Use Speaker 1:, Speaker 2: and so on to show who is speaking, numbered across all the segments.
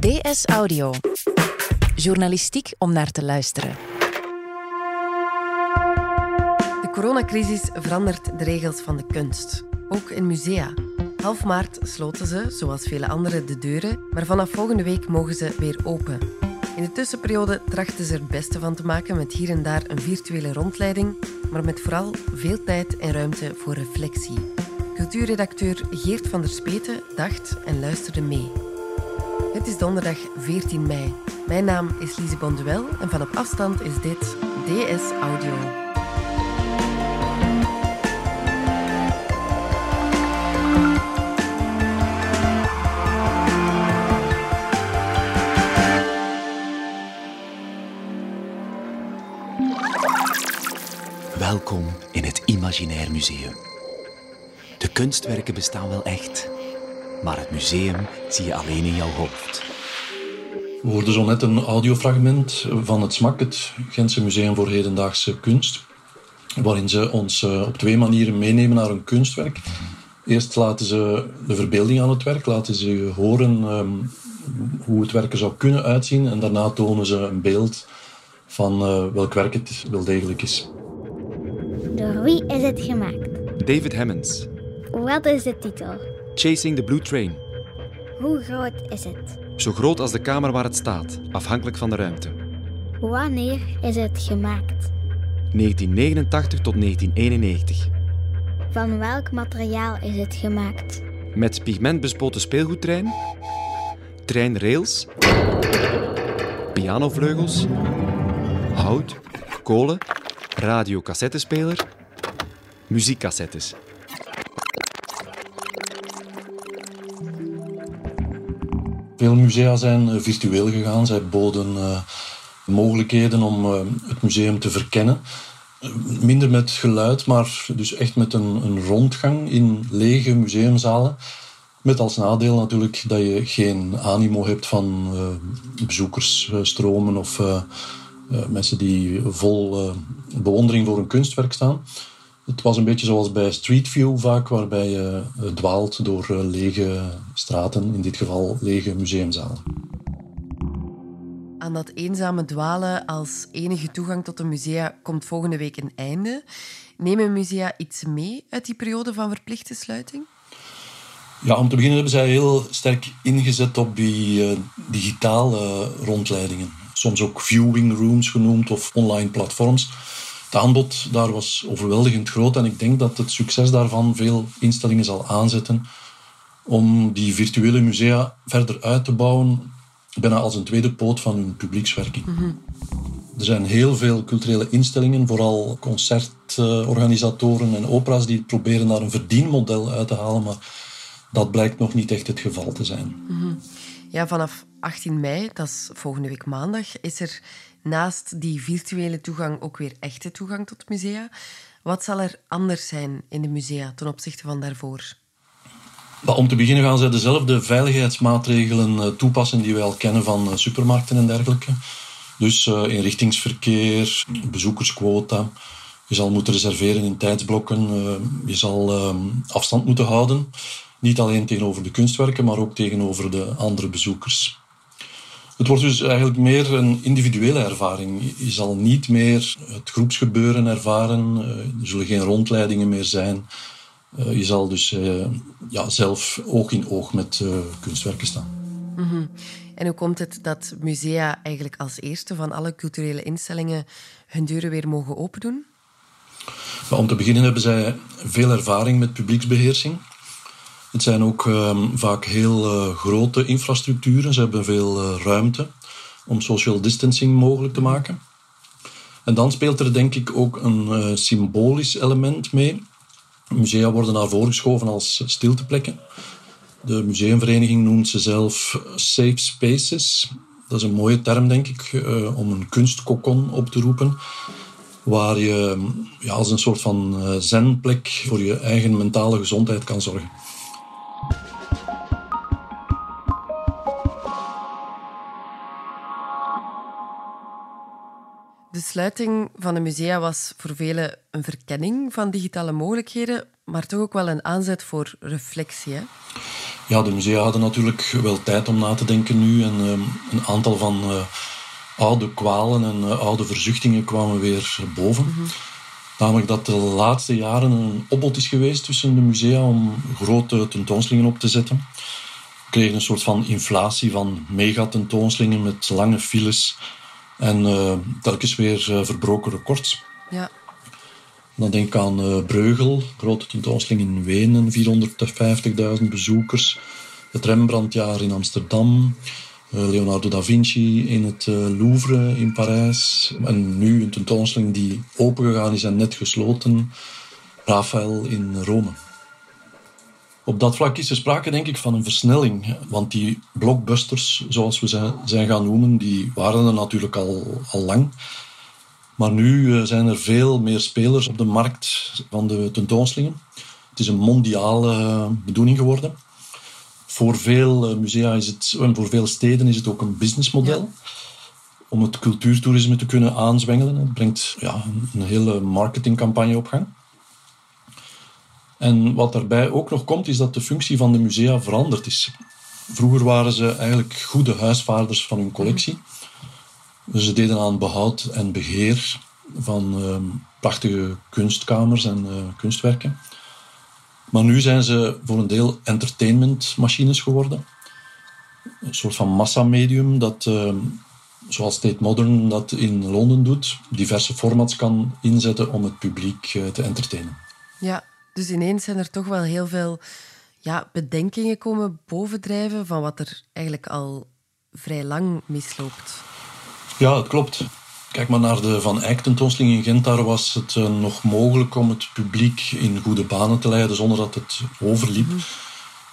Speaker 1: DS Audio. Journalistiek om naar te luisteren.
Speaker 2: De coronacrisis verandert de regels van de kunst. Ook in musea. Half maart sloten ze, zoals vele anderen, de deuren, maar vanaf volgende week mogen ze weer open. In de tussenperiode trachten ze er het beste van te maken met hier en daar een virtuele rondleiding, maar met vooral veel tijd en ruimte voor reflectie. Cultuurredacteur Geert van der Speten dacht en luisterde mee. Het is donderdag 14 mei. Mijn naam is Lise Bonduel en van op afstand is dit DS Audio.
Speaker 3: Welkom in het Imaginair Museum. De kunstwerken bestaan wel echt, maar het museum zie je alleen in jouw hoofd.
Speaker 4: We hoorden zo net een audiofragment van het SMAK, het Gentse Museum voor Hedendaagse Kunst, waarin ze ons eh, op twee manieren meenemen naar een kunstwerk. Eerst laten ze de verbeelding aan het werk, laten ze horen ehm, hoe het werk er zou kunnen uitzien en daarna tonen ze een beeld van uh, welk werk het wel degelijk is.
Speaker 5: Door wie is het gemaakt?
Speaker 6: David Hemmons.
Speaker 5: Wat is de titel?
Speaker 6: Chasing the Blue Train.
Speaker 5: Hoe groot is het?
Speaker 6: Zo groot als de kamer waar het staat, afhankelijk van de ruimte.
Speaker 5: Wanneer is het gemaakt?
Speaker 6: 1989 tot 1991.
Speaker 5: Van welk materiaal is het gemaakt?
Speaker 6: Met pigmentbespoten speelgoedtrein, treinrails, pianovleugels, hout, kolen, radiocassettespeler, muziekcassettes.
Speaker 4: Veel musea zijn eh, virtueel gegaan. Zij boden uh, mogelijkheden om uh, het museum te verkennen. minder met geluid, maar dus echt met een, een rondgang in lege museumzalen. Met als nadeel natuurlijk dat je geen animo hebt van bezoekersstromen of mensen die vol bewondering voor een kunstwerk staan. Het was een beetje zoals bij Street View vaak, waarbij je dwaalt door lege straten, in dit geval lege museumzalen.
Speaker 2: Aan dat eenzame dwalen als enige toegang tot de musea komt volgende week een einde. Nemen musea iets mee uit die periode van verplichte sluiting?
Speaker 4: Ja, om te beginnen hebben zij heel sterk ingezet op die uh, digitale rondleidingen. Soms ook viewing rooms genoemd of online platforms. Het aanbod daar was overweldigend groot en ik denk dat het succes daarvan veel instellingen zal aanzetten om die virtuele musea verder uit te bouwen, bijna als een tweede poot van hun publiekswerking. Er zijn heel veel culturele instellingen, vooral concertorganisatoren en opera's, die proberen daar een verdienmodel uit te halen, maar dat blijkt nog niet echt het geval te zijn.
Speaker 2: Ja, vanaf 18 mei, dat is volgende week maandag, is er naast die virtuele toegang ook weer echte toegang tot musea. Wat zal er anders zijn in de musea ten opzichte van daarvoor?
Speaker 4: Om te beginnen gaan zij dezelfde veiligheidsmaatregelen toepassen die wij al kennen van supermarkten en dergelijke. Dus inrichtingsverkeer, bezoekersquota. Je zal moeten reserveren in tijdsblokken. Je zal afstand moeten houden. Niet alleen tegenover de kunstwerken, maar ook tegenover de andere bezoekers. Het wordt dus eigenlijk meer een individuele ervaring. Je zal niet meer het groepsgebeuren ervaren. Er zullen geen rondleidingen meer zijn. Je zal dus ja, zelf oog in oog met kunstwerken staan.
Speaker 2: Mm-hmm. En hoe komt het dat musea eigenlijk als eerste van alle culturele instellingen hun deuren weer mogen opendoen?
Speaker 4: Om te beginnen hebben zij veel ervaring met publieksbeheersing. Het zijn ook um, vaak heel uh, grote infrastructuren. Ze hebben veel uh, ruimte om social distancing mogelijk te maken. En dan speelt er denk ik ook een uh, symbolisch element mee. Musea worden naar voren geschoven als stilteplekken. De museumvereniging noemt ze zelf safe spaces. Dat is een mooie term, denk ik, om een kunstkokon op te roepen. Waar je ja, als een soort van zenplek voor je eigen mentale gezondheid kan zorgen.
Speaker 2: De sluiting van de musea was voor velen een verkenning van digitale mogelijkheden, maar toch ook wel een aanzet voor reflectie. Hè?
Speaker 4: Ja, de musea hadden natuurlijk wel tijd om na te denken nu. En ehm, een aantal van uh, oude kwalen en uh, oude verzuchtingen kwamen weer boven. Mm -hmm. Namelijk dat de laatste jaren een opbod is geweest tussen de musea om grote tentoonstellingen op te zetten. We kregen een soort van inflatie van megatentoonstellingen met lange files en uh, telkens weer verbroken records.
Speaker 2: Ja.
Speaker 4: Dan denk ik aan uh, Breugel, grote tentoonstelling in Wenen, 450.000 bezoekers. Het Rembrandtjaar in Amsterdam. Leonardo da Vinci in het Louvre in Parijs. En nu een tentoonstelling die opengegaan is en net gesloten. Raphaël in Rome. Op dat vlak is er sprake, denk ik, van een versnelling. Want die blockbusters, zoals we zijn gaan noemen, die waren er natuurlijk al, al lang. Maar nu zijn er veel meer spelers op de markt van de tentoonstellingen. Het is een mondiale bedoeling geworden. Voor veel musea is het, en voor veel steden is het ook een businessmodel. Ja. Om het cultuurtoerisme te kunnen aanzwengelen. Het brengt ja, een hele marketingcampagne op gang. En wat daarbij ook nog komt, is dat de functie van de musea veranderd is. Vroeger waren ze eigenlijk goede huisvaarders van hun collectie. Dus ze deden aan behoud en beheer van uh, prachtige kunstkamers en uh, kunstwerken. Maar nu zijn ze voor een deel entertainmentmachines geworden. Een soort van massamedium dat, uh, zoals Tate Modern dat in Londen doet, diverse formats kan inzetten om het publiek te entertainen.
Speaker 2: Ja, dus ineens zijn er toch wel heel veel ja, bedenkingen komen bovendrijven van wat er eigenlijk al vrij lang misloopt.
Speaker 4: Ja, het klopt. Kijk maar naar de Van Eyck tentoonstelling in Gent. Daar was het uh, nog mogelijk om het publiek in goede banen te leiden zonder dat het overliep. Mm.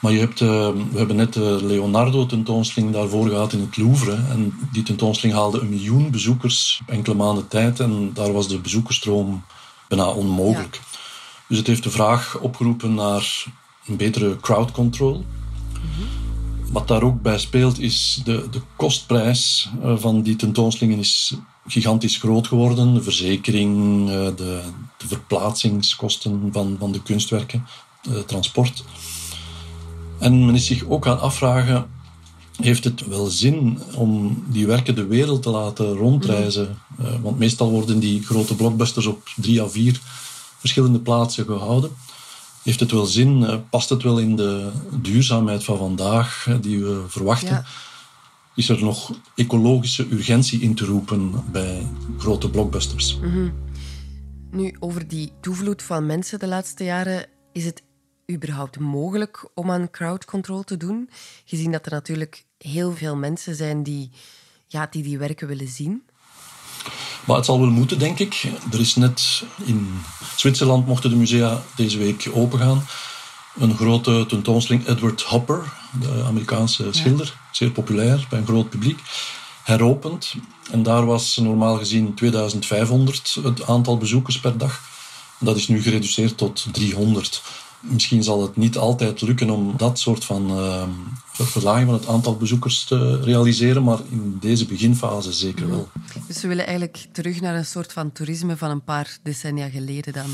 Speaker 4: Maar je hebt, uh, we hebben net de Leonardo tentoonstelling daarvoor gehad in het Louvre. En die tentoonstelling haalde een miljoen bezoekers op enkele maanden tijd. En daar was de bezoekersstroom bijna onmogelijk. Ja. Dus het heeft de vraag opgeroepen naar een betere crowd control. Wat daar ook bij speelt is de, de kostprijs van die tentoonstellingen is gigantisch groot geworden. De verzekering, de, de verplaatsingskosten van, van de kunstwerken, de transport. En men is zich ook gaan afvragen, heeft het wel zin om die werken de wereld te laten rondreizen? Mm. Want meestal worden die grote blockbusters op drie à vier verschillende plaatsen gehouden. Heeft het wel zin? Past het wel in de duurzaamheid van vandaag die we verwachten? Ja. Is er nog ecologische urgentie in te roepen bij grote blockbusters?
Speaker 2: Mm -hmm. Nu, over die toevloed van mensen de laatste jaren, is het überhaupt mogelijk om aan crowd control te doen? Gezien dat er natuurlijk heel veel mensen zijn die ja, die, die werken willen zien.
Speaker 4: Maar het zal wel moeten, denk ik. Er is net in Zwitserland mochten de musea deze week opengaan. Een grote tentoonstelling, Edward Hopper, de Amerikaanse schilder, ja. zeer populair bij een groot publiek, heropend. En daar was normaal gezien 2500 het aantal bezoekers per dag. Dat is nu gereduceerd tot 300. Misschien zal het niet altijd lukken om dat soort van uh, verlaging van het aantal bezoekers te realiseren, maar in deze beginfase zeker wel.
Speaker 2: Dus we willen eigenlijk terug naar een soort van toerisme van een paar decennia geleden dan?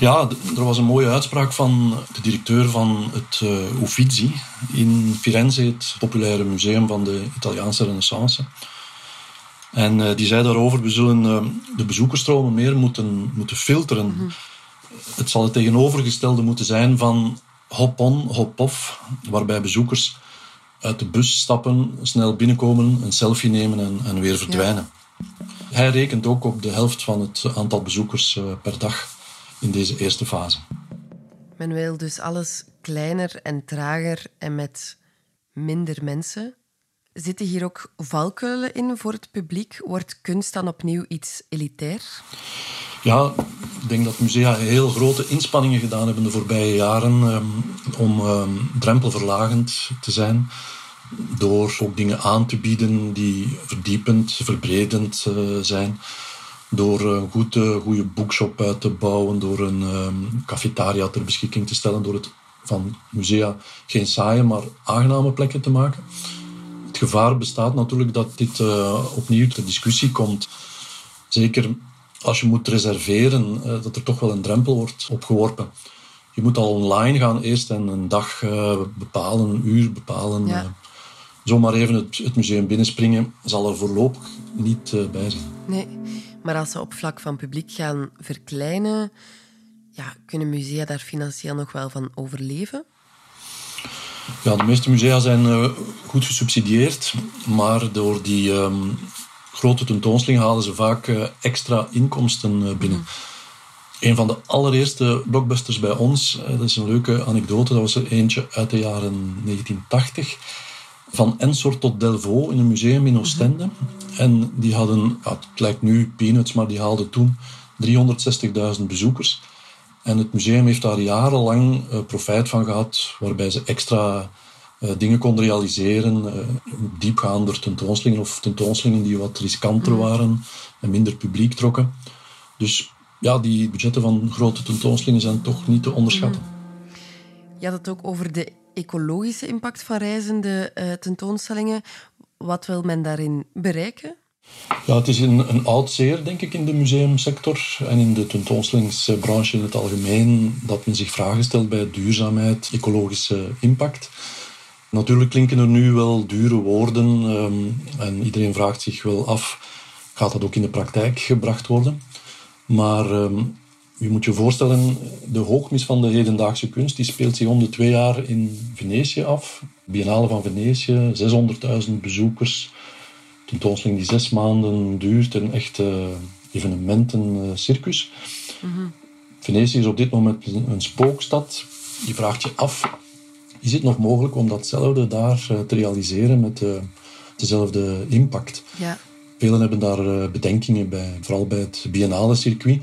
Speaker 4: Ja, er was een mooie uitspraak van de directeur van het uh, Uffizi in Firenze, het populaire museum van de Italiaanse renaissance. En uh, die zei daarover, we zullen uh, de bezoekersstromen meer moeten, moeten filteren. Mm -hmm. Het zal het tegenovergestelde moeten zijn van hop-on, hop-off, waarbij bezoekers uit de bus stappen, snel binnenkomen, een selfie nemen en, en weer verdwijnen. Ja. Hij rekent ook op de helft van het aantal bezoekers per dag in deze eerste fase.
Speaker 2: Men wil dus alles kleiner en trager en met minder mensen. Zitten hier ook valkuilen in voor het publiek? Wordt kunst dan opnieuw iets elitair?
Speaker 4: Ja, ik denk dat musea heel grote inspanningen gedaan hebben de voorbije jaren um, om um, drempelverlagend te zijn. Door ook dingen aan te bieden die verdiepend, verbredend uh, zijn door een goede, goede boekshop uit te bouwen, door een um, cafetaria ter beschikking te stellen, door het van musea geen saaie, maar aangename plekken te maken. Het gevaar bestaat natuurlijk dat dit opnieuw ter discussie komt. Zeker als je moet reserveren, uh, dat er toch wel een drempel wordt opgeworpen. je moet al online gaan eerst en een dag uh, bepalen, een uur bepalen.
Speaker 2: Ja.
Speaker 4: Uh, zomaar even het, het, museum binnenspringen zal er voorlopig niet bij zijn.
Speaker 2: Nee, maar als ze op vlak van publiek gaan verkleinen, ja, kunnen musea daar financieel nog wel van overleven?
Speaker 4: Ja, de meeste musea zijn goed gesubsidieerd, maar door die um, grote tentoonstellingen halen ze vaak extra inkomsten binnen. Mm. Een van de allereerste blockbusters bij ons, dat is een leuke anekdote, dat was er eentje uit de jaren 1980. Van Ensor tot Delvaux in een museum in Oostende. En die hadden, het lijkt nu peanuts, maar die haalden toen 360.000 bezoekers. En het museum heeft daar jarenlang profijt van gehad, waarbij ze extra dingen konden realiseren, uh, diepgaander tentoonstellingen of tentoonstellingen die wat riskanter waren en minder publiek trokken. Dus ja, die budgetten van grote tentoonstellingen zijn toch niet te onderschatten.
Speaker 2: Je had het ook over de ecologische impact van reizende uh, tentoonstellingen. Wat wil men daarin bereiken?
Speaker 4: Ja, het is een, een oud zeer, denk ik, in de museumsector en in de tentoonstellingsbranche in het algemeen, dat men zich vragen stelt bij duurzaamheid, ecologische impact. Natuurlijk klinken er nu wel dure woorden um, en iedereen vraagt zich wel af, gaat dat ook in de praktijk gebracht worden? Maar um, je moet je voorstellen, de hoogmis van de hedendaagse kunst die speelt zich om de twee jaar in Venetië af. Biennale van Venetië, 600.000 bezoekers. Tentoonstelling die zes maanden duurt, een echt uh, evenement, een uh, circus.
Speaker 2: Mm-hmm.
Speaker 4: Venetië is op dit moment een, spookstad. Je vraagt je af, is het nog mogelijk om datzelfde daar uh, te realiseren met dezelfde impact?
Speaker 2: Ja.
Speaker 4: Velen hebben daar bedenkingen bij, vooral bij het biennale circuit.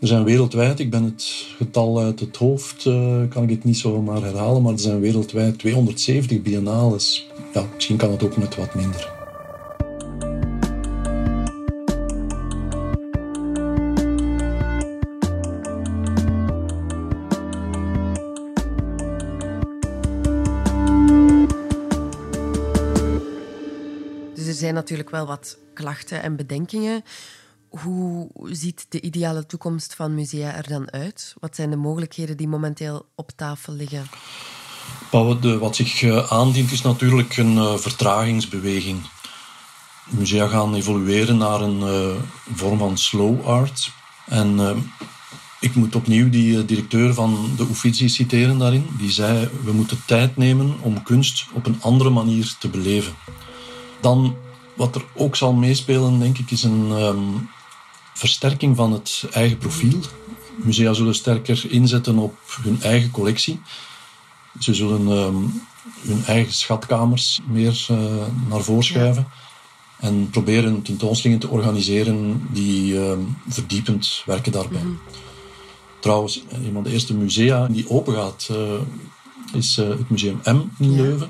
Speaker 4: Er zijn wereldwijd, ik ben het getal uit het hoofd, kan ik het niet zomaar herhalen, maar er zijn wereldwijd 270 biennales. Ja, misschien kan het ook met wat minder.
Speaker 2: Zijn natuurlijk wel wat klachten en bedenkingen. Hoe ziet de ideale toekomst van musea er dan uit? Wat zijn de mogelijkheden die momenteel op tafel liggen?
Speaker 4: Wat zich eh, aandient is natuurlijk een uh, vertragingsbeweging. Musea gaan evolueren naar een uh, vorm van slow art. En ik moet opnieuw die directeur van de Uffizi citeren daarin. Die zei, we moeten tijd nemen om kunst op een andere manier te beleven. Dan, wat er ook zal meespelen, denk ik, is een... Um, versterking van het eigen profiel. Musea zullen sterker inzetten op hun eigen collectie. Ze zullen um, hun eigen schatkamers meer uh, naar voren schuiven. Ja. En proberen tentoonstellingen te organiseren die uh, verdiepend werken daarbij. Mm-hmm. Trouwens, een van de eerste musea die open gaat uh, is het Museum M in
Speaker 2: Ja.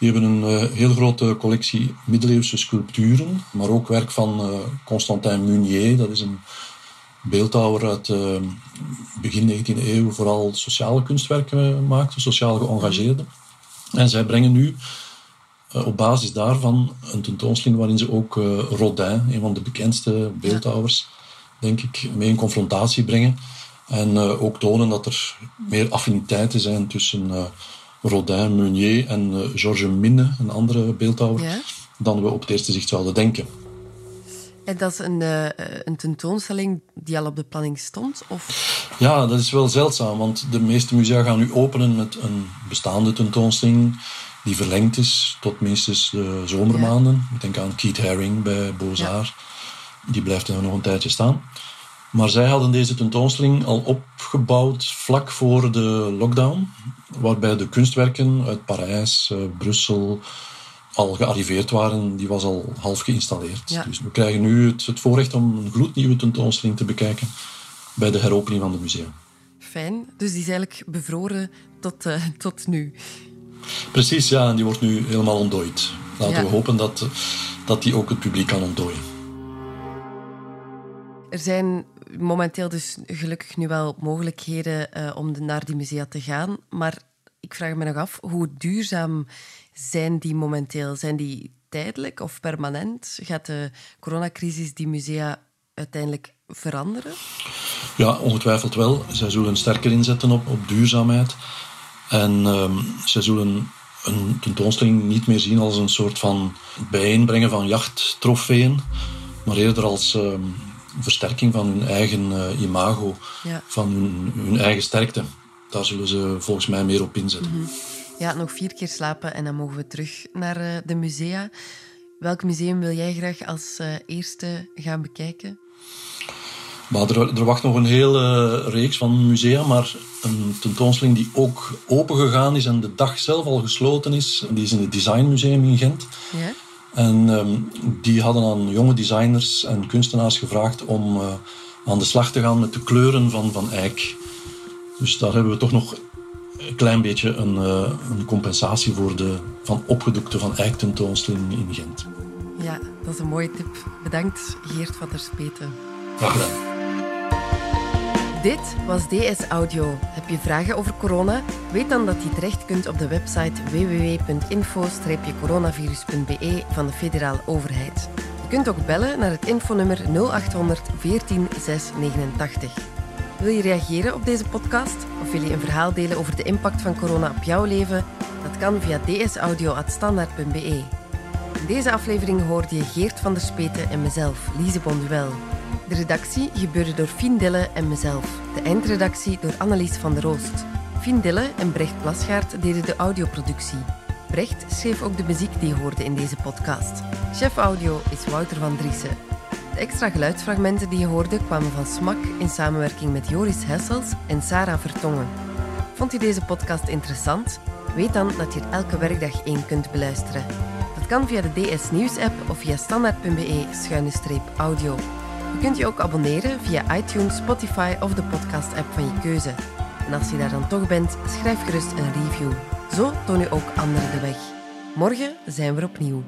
Speaker 4: Die hebben een uh, heel grote collectie middeleeuwse sculpturen, maar ook werk van uh, Constantin Meunier. Dat is een beeldhouwer uit uh, begin 19e eeuw, vooral sociale kunstwerken maakte, sociaal geëngageerde. En zij brengen nu op basis daarvan een tentoonstelling waarin ze ook Rodin, een van de bekendste beeldhouwers, denk ik, mee in confrontatie brengen. En ook tonen dat er meer affiniteiten zijn tussen Rodin, Meunier en uh, Georges Minne, een andere beeldhouwer,
Speaker 2: Ja.
Speaker 4: dan we op het eerste zicht zouden denken.
Speaker 2: En dat is een, uh, een tentoonstelling die al op de planning stond? Of?
Speaker 4: Ja, dat is wel zeldzaam, want de meeste musea gaan nu openen met een bestaande tentoonstelling die verlengd is tot minstens de zomermaanden. Ik denk aan Keith Haring bij Beaux-Arts. Die blijft er nog een tijdje staan. Maar zij hadden deze tentoonstelling al opgebouwd vlak voor de lockdown, waarbij de kunstwerken uit Parijs, uh, Brussel al gearriveerd waren. Die was al half geïnstalleerd.
Speaker 2: Ja.
Speaker 4: Dus we krijgen nu het, het, voorrecht om een gloednieuwe tentoonstelling te bekijken bij de heropening van de musea.
Speaker 2: Fijn. Dus die is eigenlijk bevroren tot, uh, tot nu.
Speaker 4: Precies, ja. En die wordt nu helemaal ontdooid. Laten
Speaker 2: Ja.
Speaker 4: we hopen dat, dat die ook het publiek kan ontdooien.
Speaker 2: Er zijn momenteel dus gelukkig nu wel mogelijkheden uh, om naar die musea te gaan. Maar ik vraag me nog af, hoe duurzaam zijn die momenteel? Zijn die tijdelijk of permanent? Gaat de coronacrisis die musea uiteindelijk veranderen?
Speaker 4: Ja, ongetwijfeld wel. Zij zullen sterker inzetten op, op duurzaamheid. En um, zij zullen een tentoonstelling niet meer zien als een soort van bijeenbrengen van jachttrofeeën, maar eerder als um, versterking van hun eigen uh, imago, ja. van hun, hun, eigen sterkte. Daar zullen ze volgens mij meer op inzetten. Mm -hmm.
Speaker 2: Ja, nog vier keer slapen en dan mogen we terug naar uh, de musea. Welk museum wil jij graag als uh, eerste gaan bekijken?
Speaker 4: Maar er, er, wacht nog een hele reeks van musea, maar een tentoonstelling die ook opengegaan is en de dag zelf al gesloten is. Die is in het Designmuseum in Gent.
Speaker 2: Ja?
Speaker 4: En um, die hadden aan jonge designers en kunstenaars gevraagd om uh, aan de slag te gaan met de kleuren van, van eik. Dus daar hebben we toch nog een klein beetje een, uh, een compensatie voor de van opgedoekte van eik tentoonstelling in Gent.
Speaker 2: Ja, dat is een mooie tip. Bedankt Geert van der Speten.
Speaker 4: Graag gedaan.
Speaker 2: Dit was DS Audio. Heb je vragen over corona? Weet dan dat je terecht kunt op de website www.info-coronavirus.be van de federale overheid. Je kunt ook bellen naar het infonummer 0800 14 689. Wil je reageren op deze podcast of wil je een verhaal delen over de impact van corona op jouw leven? Dat kan via dsaudio.standaard.be. In deze aflevering hoorde je Geert van der Speten en mezelf, Lise Bonduel. De redactie gebeurde door Fien Dille en mezelf. De eindredactie door Annelies van der Roost. Fien Dille en Brecht Plasgaard deden de audioproductie. Brecht schreef ook de muziek die je hoorde in deze podcast. Chef audio is Wouter van Driessen. De extra geluidsfragmenten die je hoorde kwamen van Smak in samenwerking met Joris Hessels en Sarah Vertongen. Vond je deze podcast interessant? Weet dan dat je er elke werkdag één kunt beluisteren. Dat kan via de DS Nieuws app of via standaard.be-audio. Je kunt je ook abonneren via iTunes, Spotify of de podcast-app van je keuze. En als je daar dan toch bent, schrijf gerust een review. Zo toon je ook anderen de weg. Morgen zijn we opnieuw.